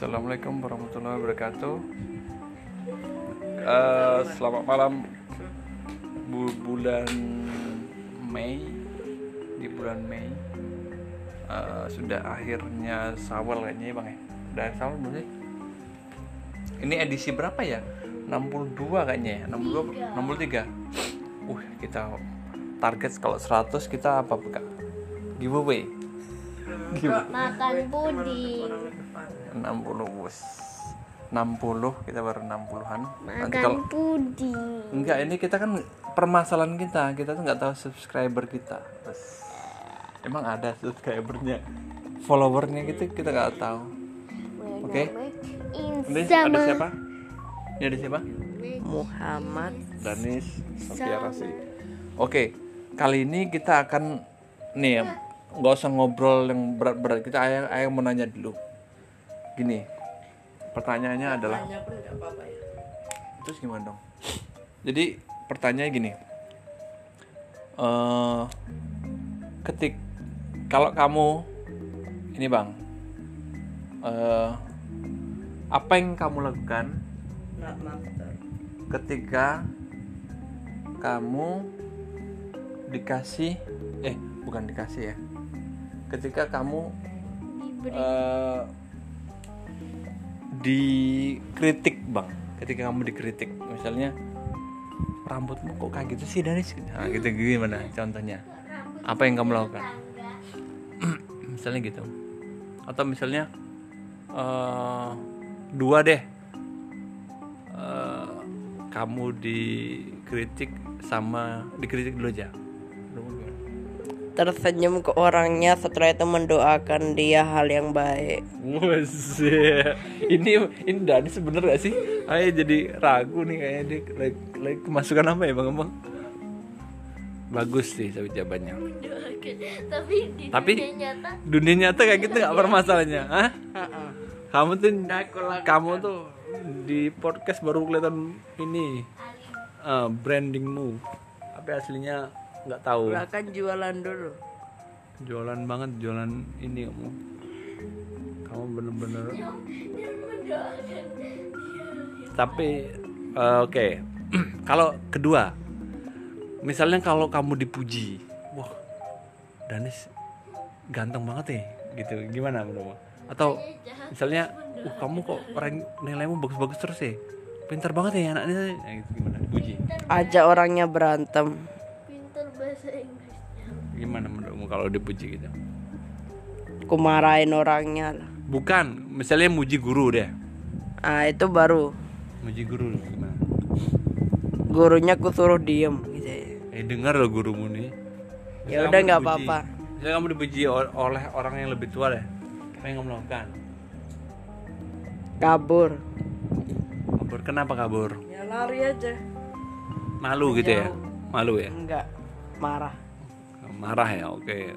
Assalamualaikum warahmatullahi wabarakatuh. Eh, selamat malam Bu- bulan Mei di bulan Mei Eh, sudah akhirnya Sawal kayaknya ya bang ya. Udah akhir Sawal belum sih? Ini edisi berapa ya? 62 kayaknya ya. 62 63. Uh kita target kalau 100 kita apa buka? Giveaway. Giveaway. makan puding 60 bos 60 kita baru 60-an nanti kalau puding. Enggak ini kita kan permasalahan kita. Kita tuh nggak tahu subscriber kita. Terus, emang ada subscribernya followernya gitu kita nggak tahu. Oke. ini ada siapa? Ini ada siapa? Muhammad Danis. Sofia Rasi. Oke kali ini kita akan nih nggak usah ngobrol yang berat-berat. Kita ayah ayah mau nanya dulu gini pertanyaannya adalah Tanya pun nggak apa-apa ya. Terus gimana dong? Jadi pertanyaannya gini. Eh ketik kalau kamu ini bang eh apa yang kamu lakukan ketika kamu dikasih eh bukan dikasih ya. Ketika kamu diberi. eh dikritik bang. Ketika kamu dikritik misalnya rambutmu kok kayak gitu sih Danis? Nah, gitu gimana contohnya? Apa yang kamu lakukan? Misalnya gitu. Atau misalnya eh dua deh. Eh, kamu dikritik sama dikritik dulu aja? Tersenyum ke orangnya setelah itu mendoakan dia hal yang baik ini ini Dani sebener gak sih? Ayo jadi ragu nih kayaknya dia lagi, lagi kemasukan apa ya bang bang? Bagus sih tapi jawabannya. tapi di Tapi dunia nyata dunia nyata kayak gitu nggak permasalahannya, ah? Kamu tuh kamu tuh di podcast baru kelihatan ini eh, brandingmu. Tapi aslinya nggak tahu. kan jualan dulu. Jualan banget, jualan ini kamu. Kamu bener-bener tapi eh, oke. Kalau kedua misalnya kalau kamu dipuji wah Danis ganteng banget ya gitu. Gimana menurutmu atau misalnya uh kamu kok rank nilaimu bagus-bagus terus ya? Pintar banget ya anaknya. Nah, gitu gimana? Dipuji. Ajak orangnya berantem bahasa Inggrisnya. Gimana menurutmu kalau dipuji gitu? Aku marahin orangnya lah. Bukan misalnya muji guru deh. Ah itu baru. Muji guru gimana? Gurunya aku suruh diem gitu ya. eh dengar loh gurumu nih. Ya udah, nggak apa-apa. misalnya kamu dipuji ol- oleh orang yang lebih tua deh. Apa yang kamu lakukan? Kabur. Kabur. Kenapa kabur? Ya lari aja. Malu gitu ya? malu ya? Enggak marah. Marah ya oke.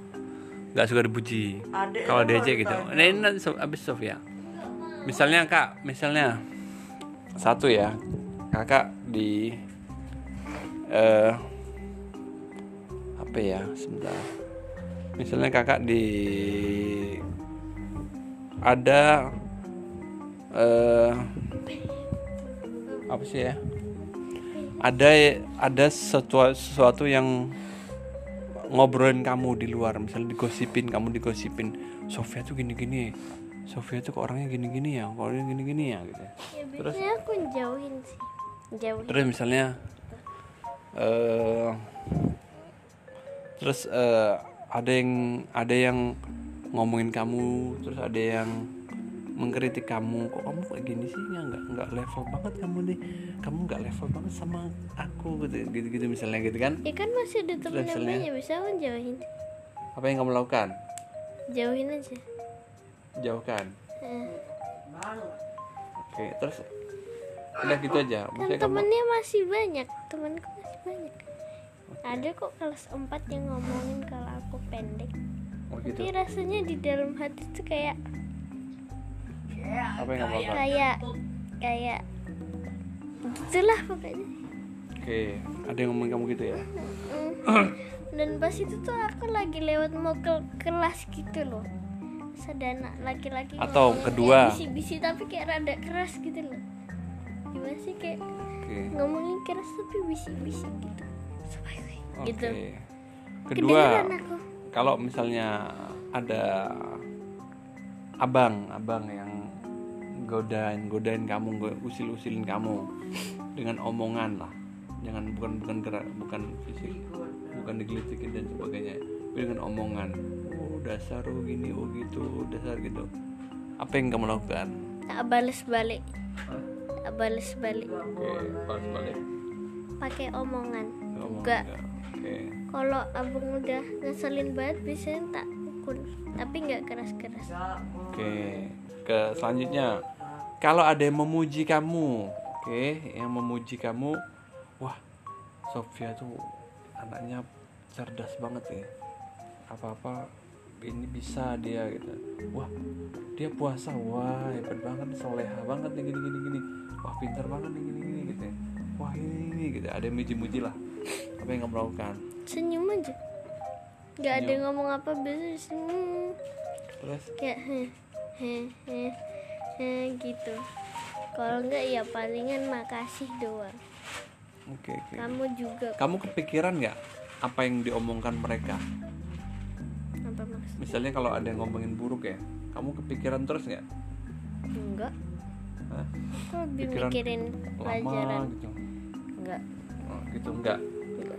Nggak suka dipuji. Kalau lu DJ gitu. nah, ini nanti abis Sofia misalnya kak misalnya. Satu ya. Kakak di eh apa ya sebentar. Misalnya kakak di ada eh apa sih ya ada ada sesuatu, sesuatu yang ngobrolin kamu di luar. Misalnya digosipin kamu digosipin Sofia tuh gini-gini Sofia tuh kok orangnya gini-gini ya kok orangnya gini-gini ya gitu. Ya biasanya aku jauhin sih jauhin. Terus misalnya eh terus eh, ada yang ada yang ngomongin kamu terus ada yang mengkritik kamu kok kamu kayak gini sih? Ya nggak nggak level banget kamu nih. Kamu nggak level banget sama aku gitu gitu, gitu misalnya gitu kan? Ya kan masih ada misalnya- nanya bisa kan jauhin. Apa yang kamu lakukan? Jauhin aja. Jauhkan. Eh, oke terus udah gitu aja. Kan maksudnya kamu temennya masih banyak. Temanku masih banyak. Ada kok kelas 4 yang ngomongin kalau aku pendek. Oh gitu. Tapi rasanya di dalam hati tuh kayak apa yang lakukan kayak kayak itulah pokoknya. Oke ada yang ngomong kamu gitu ya? Dan pas itu tuh aku lagi lewat mau ke kelas gitu loh. Sedana laki-laki Atau kedua. bisi-bisi tapi kayak rada keras gitu loh. Gimana sih kayak oke. ngomongin keras tapi bisi-bisi gitu. Oke. gitu. Kedua aku? kalau misalnya ada abang abang yang godain godain kamu usil usilin kamu. Dengan omongan lah. Jangan bukan bukan gerak bukan fisik. Bukan digelitikin dan sebagainya. Tapi dengan omongan. Oh dasar oh gini oh gitu dasar gitu. Apa yang kamu lakukan? Tak balas balik. Tak balas balik. Oke pas balik. Pakai omongan. Enggak. oke. Kalau abang udah ngeselin banget biasanya tak pukul. Tapi nggak keras-keras. Oke, ke selanjutnya. Kalau ada yang memuji kamu, oke, yang memuji kamu, wah, Sofia tuh anaknya cerdas banget ya. Apa-apa ini bisa dia gitu. Wah, dia puasa, wah hebat banget, soleha banget nih gini gini gini. Wah pintar banget nih gini gini gitu. ya. Wah ini, ini gitu. Ada yang muji-muji lah. Apa yang kamu lakukan? senyum aja nggak ada yang ngomong apa biasa senyum Terus, kayak heh heh heh gitu. Kalau enggak ya palingan makasih doang. Oke oke. kamu juga. Kamu kepikiran nggak apa yang diomongkan mereka? apa maksud misalnya kalau ada yang ngomongin buruk ya kamu kepikiran terus nggak? Enggak. Hah? aku lebih Pikiran mikirin pelajaran. lama gitu. Enggak. Oh, gitu enggak.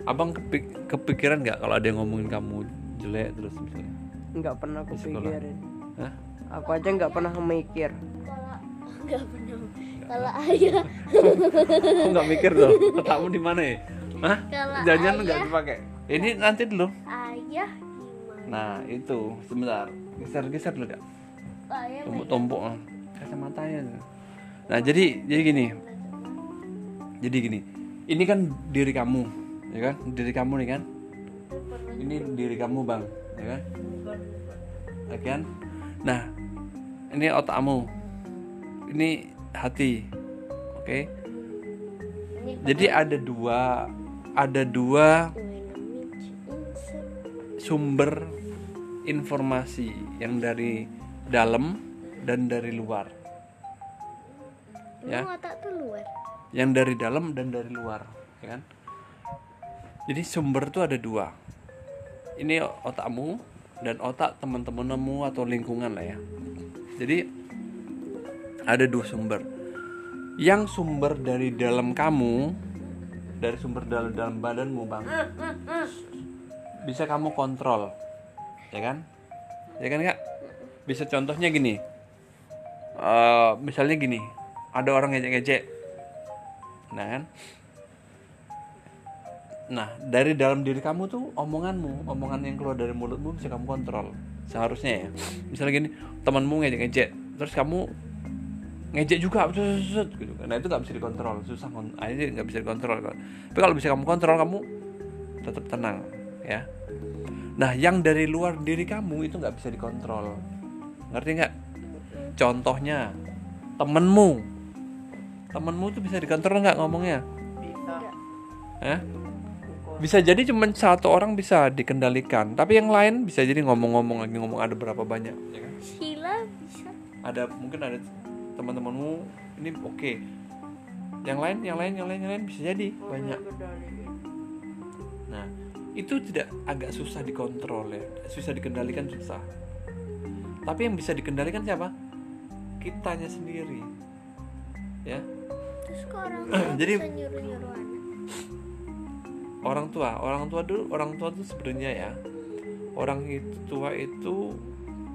Abang kepi- kepikiran nggak kalau ada yang ngomongin kamu jelek terus misalnya? Nggak pernah aku Di sekolah. pikirin Hah? aku aja nggak pernah mikir kalau enggak pernah kalau ayah. Kok nggak mikir tuh otakmu di mana ya? Hah? Jangan nggak dipakai? Ini nanti dulu. Ayah gimana? Nah itu sebentar. Geser geser dulu kak. Tumpuk tumpuk kacamatanya nah jadi jadi gini. Jadi gini. Ini kan diri kamu ya kan? Diri kamu nih kan? Ini diri kamu bang ya kan? Ya kan? Nah ini otakmu ini hati oke? Ini jadi ada dua ada dua sumber informasi yang dari dalam dan dari luar. Ya. Emang otak tuh luar? Yang dari dalam dan dari luar ya kan? Jadi sumber tuh ada dua. Ini otakmu dan otak teman-temanmu atau lingkungan lah ya. Jadi ada dua sumber. Yang sumber dari dalam kamu dari sumber dalam dalam badanmu bang. Bisa kamu kontrol. Ya kan? Ya kan kak? Bisa contohnya gini. Eh, misalnya gini. Ada orang ngejek-ngejek. Nah kan? Nah dari dalam diri kamu tuh omonganmu omongan yang keluar dari mulutmu bisa kamu kontrol. Seharusnya ya. Misalnya gini temanmu ngejek-ngejek. Terus kamu ngejek juga gitu kan. nah itu nggak bisa dikontrol susah ah, ini nggak bisa dikontrol kan. Tapi kalau bisa kamu kontrol kamu tetap tenang ya. Nah yang dari luar diri kamu itu nggak bisa dikontrol. Ngerti nggak? Contohnya temenmu. Temenmu tuh bisa dikontrol nggak ngomongnya? Bisa. Hah? bisa jadi cuma satu orang bisa dikendalikan tapi yang lain bisa jadi ngomong-ngomong lagi ngomong ada berapa banyak ya kan? Sheila bisa. Ada mungkin ada teman-temanmu ini oke. Yang lain yang lain yang lain yang lain bisa jadi. Banyak. nah itu tidak agak susah dikontrol ya. Susah dikendalikan susah. Tapi yang bisa dikendalikan siapa? Kitanya sendiri. Ya. Terus kok orang tua Jadi- bisa nyuruh nyuruh anak? Orang tua. Orang tua dulu orang tua tuh sebenarnya ya. Orang itu tua itu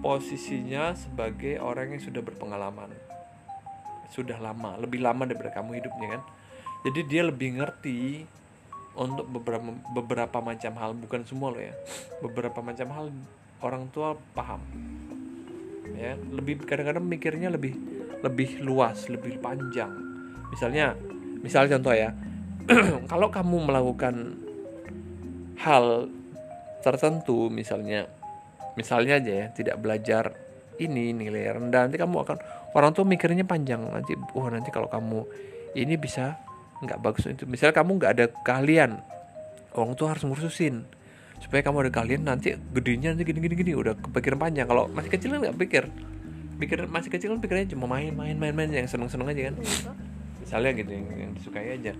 posisinya sebagai orang yang sudah berpengalaman sudah lama lebih lama daripada kamu hidupnya kan? Jadi dia lebih ngerti untuk beberapa beberapa macam hal bukan semua loh ya. Beberapa macam hal orang tua paham. Ya lebih kadang-kadang mikirnya lebih lebih luas lebih panjang. Misalnya misal contoh ya kalau kamu melakukan hal tertentu misalnya misalnya aja ya tidak belajar ini nilai rendah. Nanti kamu akan orang tuh mikirnya panjang. Nanti oh nanti kalau kamu ini bisa nggak bagus itu misalnya kamu nggak ada keahlian orang tua harus ngurusin. Supaya kamu ada kalian nanti gedenya nanti gini gini gini. Udah kepikiran panjang. Kalau masih kecil kan nggak pikir. Pikir masih kecil kan pikirnya cuma main main main main. Yang seneng seneng aja kan. Enggak. misalnya gitu yang, yang disukai aja.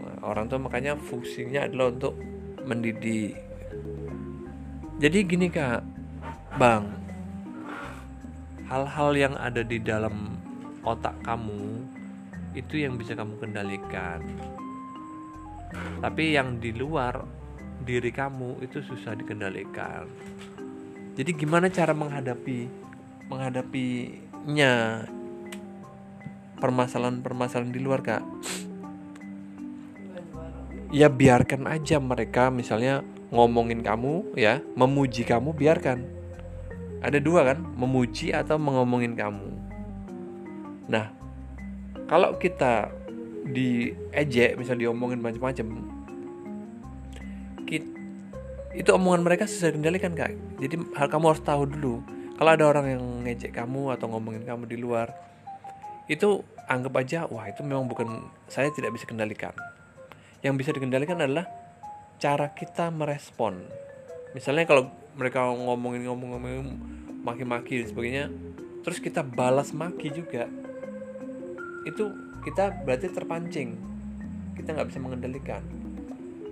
Nah, orang tua makanya fungsinya adalah untuk mendidik. Jadi gini kak. Bang hal-hal yang ada di dalam otak kamu itu yang bisa kamu kendalikan. Tapi yang di luar diri kamu itu susah dikendalikan. Jadi gimana cara menghadapi menghadapinya permasalahan-permasalahan di luar kak? Ya biarkan aja mereka misalnya ngomongin kamu ya memuji kamu biarkan ada dua kan? Memuji atau mengomongin kamu. Nah kalau kita diejek misal diomongin macam-macam itu omongan mereka susah dikendalikan kak? Jadi hal kamu harus tahu dulu. Kalau ada orang yang ngejek kamu atau ngomongin kamu di luar itu anggap aja wah itu memang bukan saya tidak bisa kendalikan. Yang bisa dikendalikan adalah cara kita merespon. Misalnya kalau mereka ngomongin ngomong-ngomong maki-maki dan sebagainya. Terus kita balas maki juga. Itu kita berarti terpancing. Kita nggak bisa mengendalikan.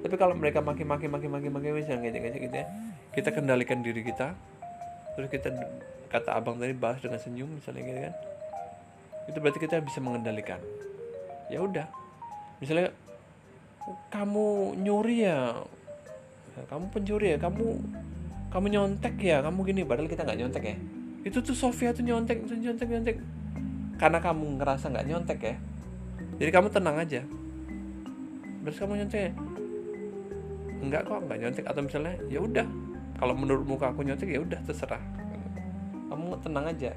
Tapi kalau mereka maki-maki maki-maki maki misalnya ngejek-ngejek gitu ya kita kendalikan diri kita. Terus kita kata abang tadi bahas dengan senyum misalnya gitu kan. Itu berarti kita bisa mengendalikan. Ya udah. Misalnya kamu nyuri Ya, kamu pencuri ya? Kamu kamu nyontek ya? Kamu gini padahal kita nggak nyontek ya? Itu tuh Sofia tuh nyontek tuh nyontek nyontek. Karena kamu ngerasa nggak nyontek ya? Jadi kamu tenang aja. Terus kamu nyontek ya? enggak kok nggak nyontek. Atau misalnya ya udah. Kalau menurut muka aku nyontek ya udah terserah. Kamu tenang aja.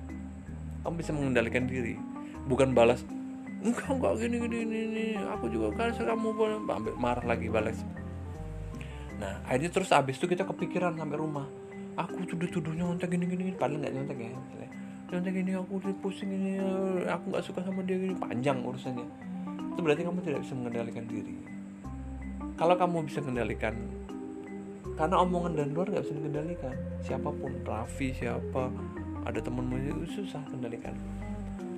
Kamu bisa mengendalikan diri. Bukan balas enggak enggak gini gini gini. aku juga kan kamu boleh marah lagi balas nah akhirnya terus abis itu kita kepikiran sampai rumah. Aku tuduh tuduh nyontek gini gini padahal nggak nyontek ya. Misalnya nyontek gini aku udah pusing ini aku nggak suka sama dia gini. Panjang urusannya. Itu berarti kamu tidak bisa mengendalikan diri. Kalau kamu bisa mengendalikan karena omongan dari luar nggak bisa dikendalikan siapa pun Raffi siapa ada temenmu itu susah kendalikan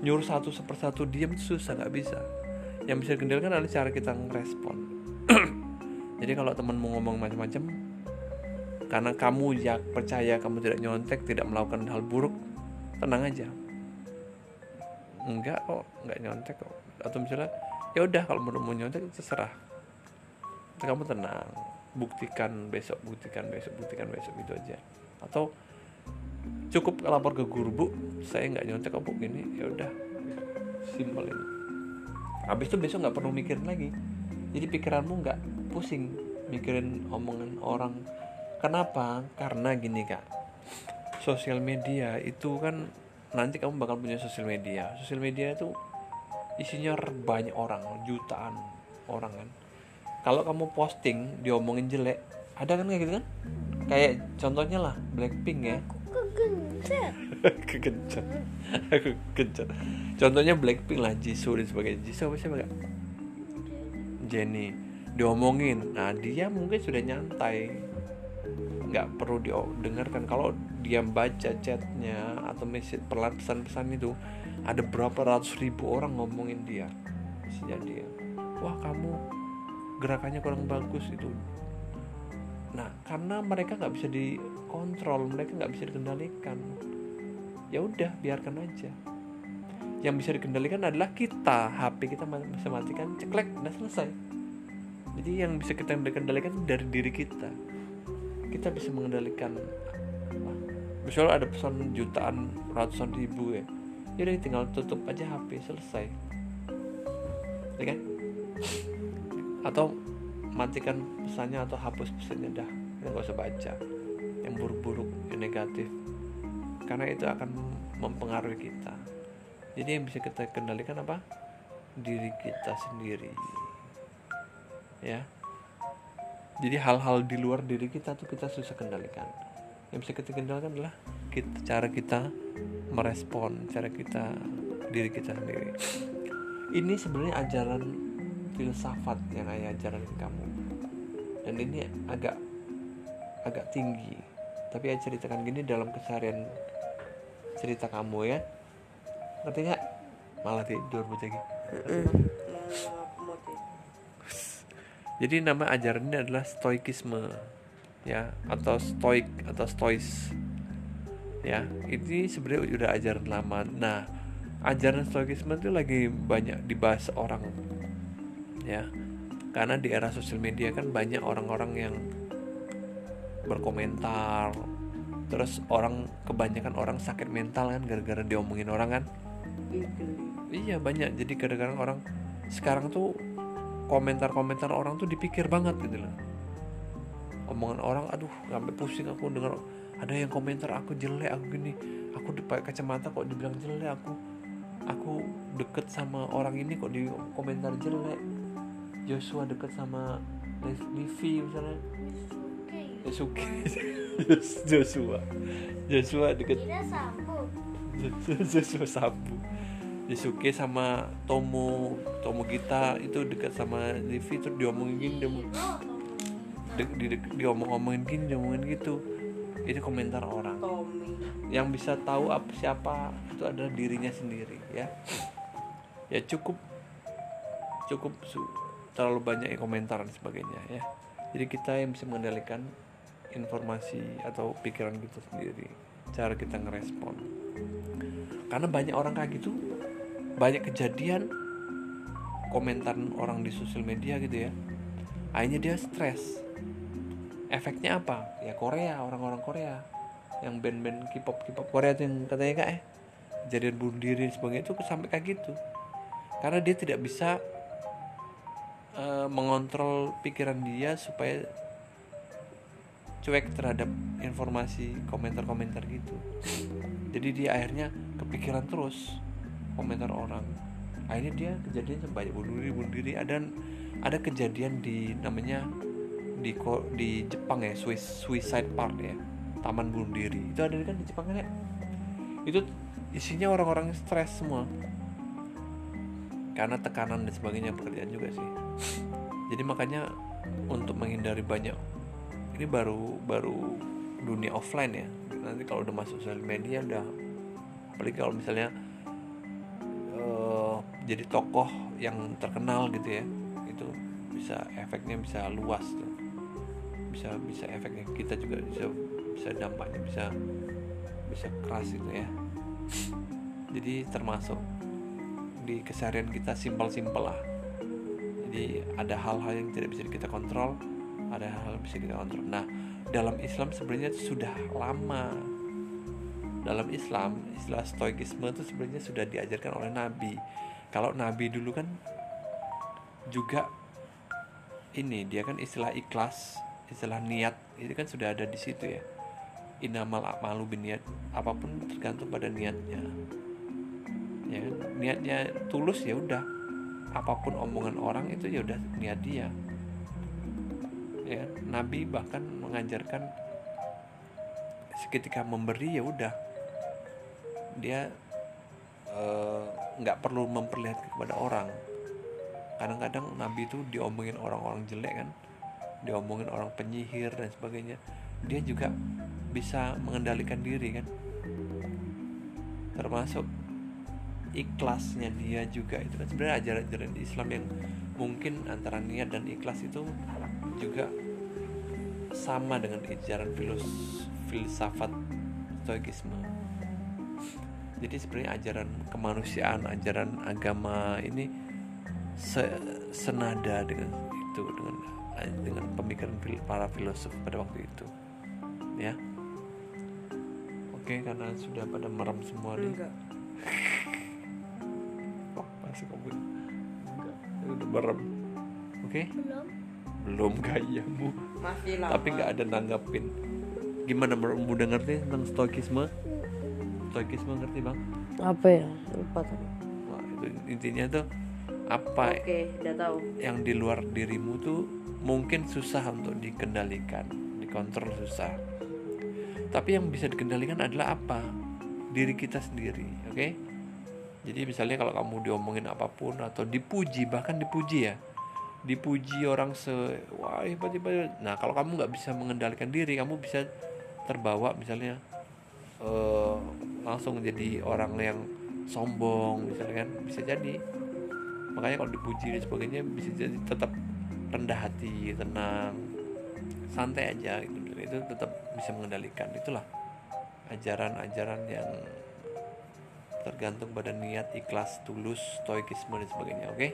nyuruh satu sepersatu diam susah nggak bisa. Yang bisa dikendalikan adalah cara kita ngerespon jadi kalau temenmu ngomong macam-macam karena kamu ya percaya kamu tidak nyontek tidak melakukan hal buruk tenang aja. Enggak kok enggak nyontek kok. Atau misalnya ya udah kalau menurutmu nyontek terserah. Kamu tenang buktikan besok buktikan besok buktikan besok gitu aja. Atau cukup lapor ke guru bu. Saya nggak nyontek kok bu. Gini ya udah simpel ini. Habis itu besok nggak perlu mikirin lagi jadi pikiranmu nggak pusing mikirin omongan orang. Kenapa? Karena gini kak. Sosial media itu kan nanti kamu bakal punya sosial media. Sosial media itu isinya banyak orang jutaan orang kan. Kalau kamu posting diomongin jelek ada kan kayak gitu kan? Kayak contohnya lah Blackpink ya. Kegencet. aku kegencat contohnya Blackpink lah Jisoo dan sebagainya. Jisoo apa siapa gak Jennie diomongin. Nah dia mungkin sudah nyantai. Nggak perlu didengarkan. Kalau dia baca chatnya atau message pesan-pesan itu ada berapa ratus ribu orang ngomongin dia. Bisa jadi ya. wah kamu gerakannya kurang bagus itu. Nah karena mereka nggak bisa dikontrol mereka nggak bisa dikendalikan. Ya udah biarkan aja yang bisa dikendalikan adalah kita. HP kita bisa matikan ceklek udah selesai. Jadi yang bisa kita kendalikan dari diri kita. Kita bisa mengendalikan misalnya ada pesan jutaan ratusan ribu ya. Jadi tinggal tutup aja HP selesai. Ya kan? Atau matikan pesannya atau hapus pesannya dah. Ya nggak usah baca. Yang buruk-buruk yang negatif. Karena itu akan mempengaruhi kita jadi yang bisa kita kendalikan apa? Diri kita sendiri. Ya. Jadi hal-hal di luar diri kita tuh kita susah kendalikan. Yang bisa kita kendalikan adalah kita, cara kita merespon cara kita diri kita sendiri. Ini sebenarnya ajaran filsafat yang ayah ajaran kamu. Dan ini agak agak tinggi. Tapi ya ceritakan gini dalam keseharian cerita kamu ya ngerti nggak? Malah tidur bocah gitu jadi nama ajaran ini adalah stoikisme ya atau stoik atau stois. Ya ini sebenarnya udah ajaran lama. Nah ajaran stoikisme itu lagi banyak dibahas orang ya. Karena di era sosial media kan banyak orang-orang yang berkomentar. Terus orang kebanyakan orang sakit mental kan gara-gara diomongin orang kan iya banyak. Jadi kadang-kadang orang sekarang tuh komentar-komentar orang tuh dipikir banget gitu loh. Omongan orang aduh sampai pusing aku dengar ada yang komentar aku jelek aku gini aku pakai kacamata kok dibilang jelek aku aku deket sama orang ini kok di komentar jelek Joshua deket sama Livi misalnya. Yosuke Joshua. Joshua deket. Joshua Sabu Yosuke sama Tomo Tomo Gita itu dekat sama Livi terus diomongin gini diomong, di, di, di- diomong-omongin gini diomongin gitu. Itu komentar orang. Tommy. Yang bisa tahu apa siapa itu adalah dirinya sendiri ya. Ya cukup. Cukup su- terlalu banyak yang komentar dan sebagainya ya. Jadi kita yang bisa mengendalikan informasi atau pikiran kita sendiri cara kita ngerespon. Karena banyak orang kayak gitu banyak kejadian komentar orang di sosial media gitu ya. Akhirnya dia stres. Efeknya apa? Ya Korea orang-orang Korea. Yang band-band K-pop K-pop Korea tuh yang katanya kak eh kejadian bunuh diri dan sebagainya itu sampai kayak gitu. Karena dia tidak bisa eh, mengontrol pikiran dia supaya cuek terhadap informasi komentar-komentar gitu. Jadi dia akhirnya kepikiran terus komentar orang. Akhirnya dia kejadian sampai bunuh diri bunuh diri. Ada ada kejadian di namanya di di Jepang ya Swiss, Suicide Park ya taman bunuh diri. Itu ada kan di Jepang kan ya? Itu isinya orang-orang stres semua. Karena tekanan dan sebagainya pekerjaan juga sih. Jadi makanya untuk menghindari banyak ini baru baru dunia offline ya. Nanti kalau udah masuk sosial media udah apalagi kalau misalnya eh, jadi tokoh yang terkenal gitu ya. Itu bisa efeknya bisa luas tuh. Bisa bisa efeknya kita juga bisa bisa dampaknya bisa bisa keras itu ya. Jadi termasuk di keseharian kita simpel-simpel lah. Jadi ada hal-hal yang tidak bisa kita kontrol ada hal yang bisa kita kontrol. Nah dalam Islam sebenarnya sudah lama dalam Islam istilah stoikisme itu sebenarnya sudah diajarkan oleh Nabi. Kalau Nabi dulu kan juga ini dia kan istilah ikhlas istilah niat itu kan sudah ada di situ ya. Inamal malu biniat apa pun tergantung pada niatnya. Ya kan? niatnya tulus ya udah. Apa pun omongan orang itu ya udah niat dia. Ya kan? Nabi bahkan mengajarkan seketika memberi ya udah dia eh, nggak perlu memperlihatkan kepada orang. Kadang-kadang Nabi itu diomongin orang-orang jelek kan diomongin orang penyihir dan sebagainya. Dia juga bisa mengendalikan diri kan. Termasuk ikhlasnya dia juga itu kan. Sebenarnya ajaran-ajaran Islam yang mungkin antara niat dan ikhlas itu juga sama dengan ajaran filos filsafat stoikisme jadi sebenarnya ajaran kemanusiaan ajaran agama ini se- senada dengan itu dengan dengan pemikiran para filosof pada waktu itu ya. Oke karena sudah pada merem semua nih. Enggak. Masih kamu enggak udah merem oke? Belum. belum gayamu masih lama. tapi nggak ada nanggapin. Gimana Bro? udah ngerti tentang stoikisme stoikisme ngerti bang. Apa ya? Lupa tadi. Wah, itu intinya tuh apa oke udah tahu. Yang di luar dirimu tuh mungkin susah untuk dikendalikan dikontrol susah. Tapi yang bisa dikendalikan adalah apa? Diri kita sendiri oke? Jadi misalnya kalau kamu diomongin apa pun atau dipuji bahkan dipuji ya. Dipuji orang se wah hebat hebat. Nah kalau kamu nggak bisa mengendalikan diri kamu bisa terbawa misalnya eh, langsung jadi orang yang sombong misalnya kan bisa jadi. Makanya kalau dipuji dan sebagainya bisa jadi tetap rendah hati tenang santai aja gitu. Dan itu tetap bisa mengendalikan. Itulah ajaran-ajaran yang tergantung pada niat ikhlas tulus stoikisme dan sebagainya oke?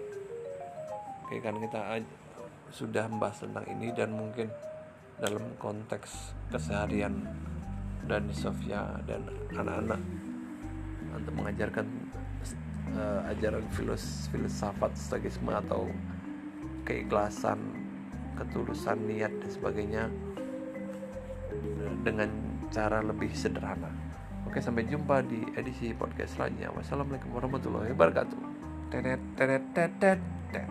Oke kan kita sudah membahas tentang ini dan mungkin dalam konteks keseharian dan Sofia dan anak-anak untuk mengajarkan eh, ajaran filos filsafat stoikisme atau keikhlasan ketulusan niat dan sebagainya dengan cara lebih sederhana. Oke sampai jumpa di edisi podcast selanjutnya. Wassalamualaikum warahmatullahi wabarakatuh. Tenet, tenet, tetet, tet.